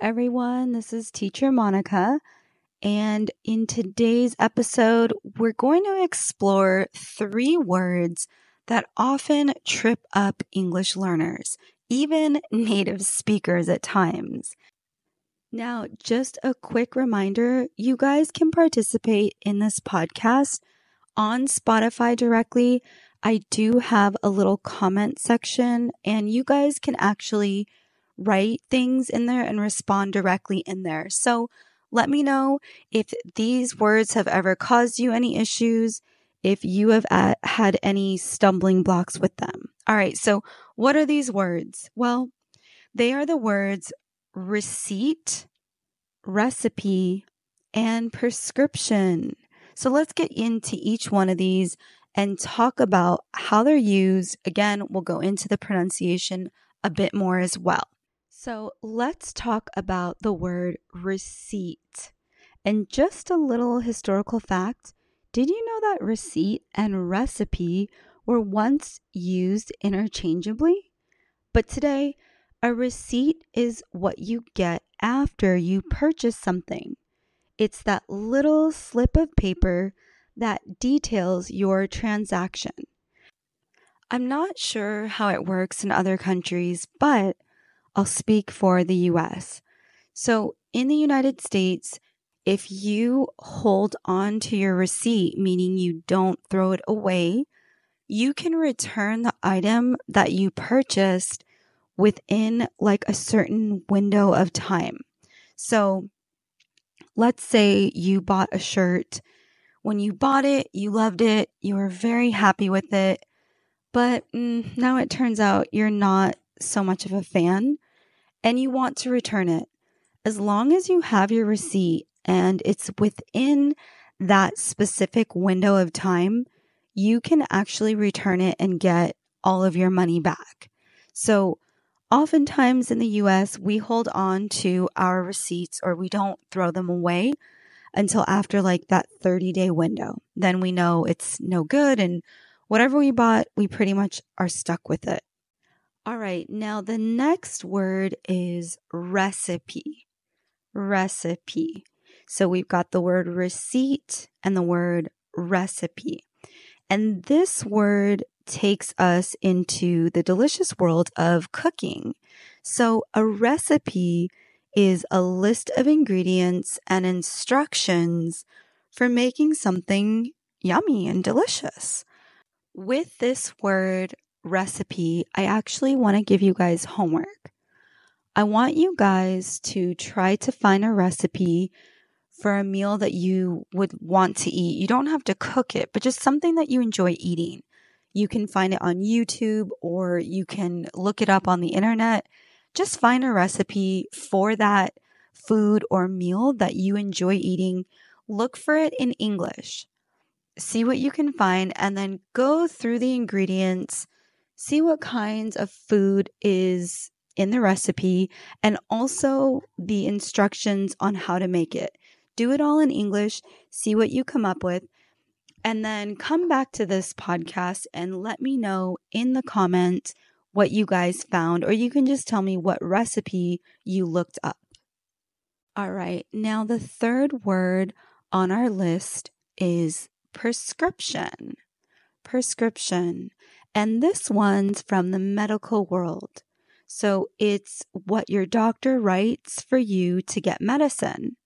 everyone. This is Teacher Monica. And in today's episode, we're going to explore three words that often trip up English learners, even native speakers at times. Now, just a quick reminder you guys can participate in this podcast on Spotify directly. I do have a little comment section, and you guys can actually write things in there and respond directly in there. So let me know if these words have ever caused you any issues, if you have had any stumbling blocks with them. All right, so what are these words? Well, they are the words receipt, recipe, and prescription. So let's get into each one of these and talk about how they're used. Again, we'll go into the pronunciation a bit more as well. So let's talk about the word receipt. And just a little historical fact did you know that receipt and recipe were once used interchangeably? But today, a receipt is what you get after you purchase something. It's that little slip of paper that details your transaction. I'm not sure how it works in other countries, but I'll speak for the US. So in the United States, if you hold on to your receipt, meaning you don't throw it away, you can return the item that you purchased within like a certain window of time. So let's say you bought a shirt. When you bought it, you loved it, you were very happy with it, but mm, now it turns out you're not so much of a fan and you want to return it, as long as you have your receipt and it's within that specific window of time, you can actually return it and get all of your money back. So, oftentimes in the US, we hold on to our receipts or we don't throw them away until after like that 30 day window. Then we know it's no good and whatever we bought, we pretty much are stuck with it. All right, now the next word is recipe. Recipe. So we've got the word receipt and the word recipe. And this word takes us into the delicious world of cooking. So a recipe is a list of ingredients and instructions for making something yummy and delicious. With this word recipe, I actually want to give you guys homework. I want you guys to try to find a recipe for a meal that you would want to eat. You don't have to cook it, but just something that you enjoy eating. You can find it on YouTube or you can look it up on the internet. Just find a recipe for that food or meal that you enjoy eating. Look for it in English. See what you can find and then go through the ingredients see what kinds of food is in the recipe and also the instructions on how to make it. Do it all in English, see what you come up with, and then come back to this podcast and let me know in the comments what you guys found, or you can just tell me what recipe you looked up. All right, now the third word on our list is prescription. Prescription. And this one's from the medical world. So it's what your doctor writes for you to get medicine.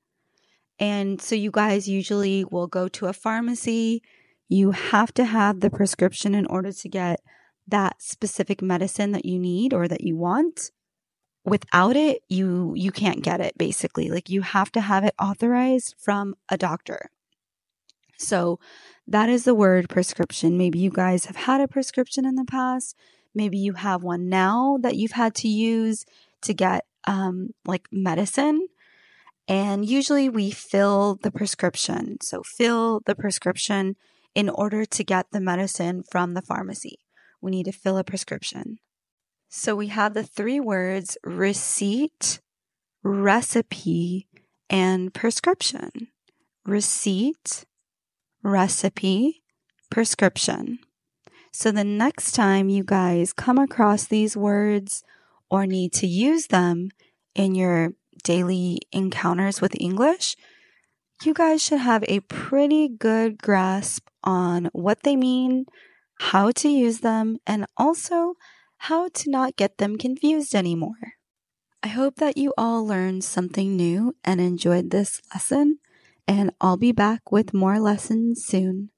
And so you guys usually will go to a pharmacy. You have to have the prescription in order to get that specific medicine that you need or that you want. Without it, you you can't get it basically. Like you have to have it authorized from a doctor. So that is the word prescription. Maybe you guys have had a prescription in the past. Maybe you have one now that you've had to use to get um, like medicine. And usually we fill the prescription. So fill the prescription in order to get the medicine from the pharmacy. We need to fill a prescription. So we have the three words receipt, recipe, and prescription. Receipt, recipe, prescription. So the next time you guys come across these words or need to use them in your daily encounters with English, you guys should have a pretty good grasp on what they mean, how to use them, and also how to not get them confused anymore. I hope that you all learned something new and enjoyed this lesson, and I'll be back with more lessons soon.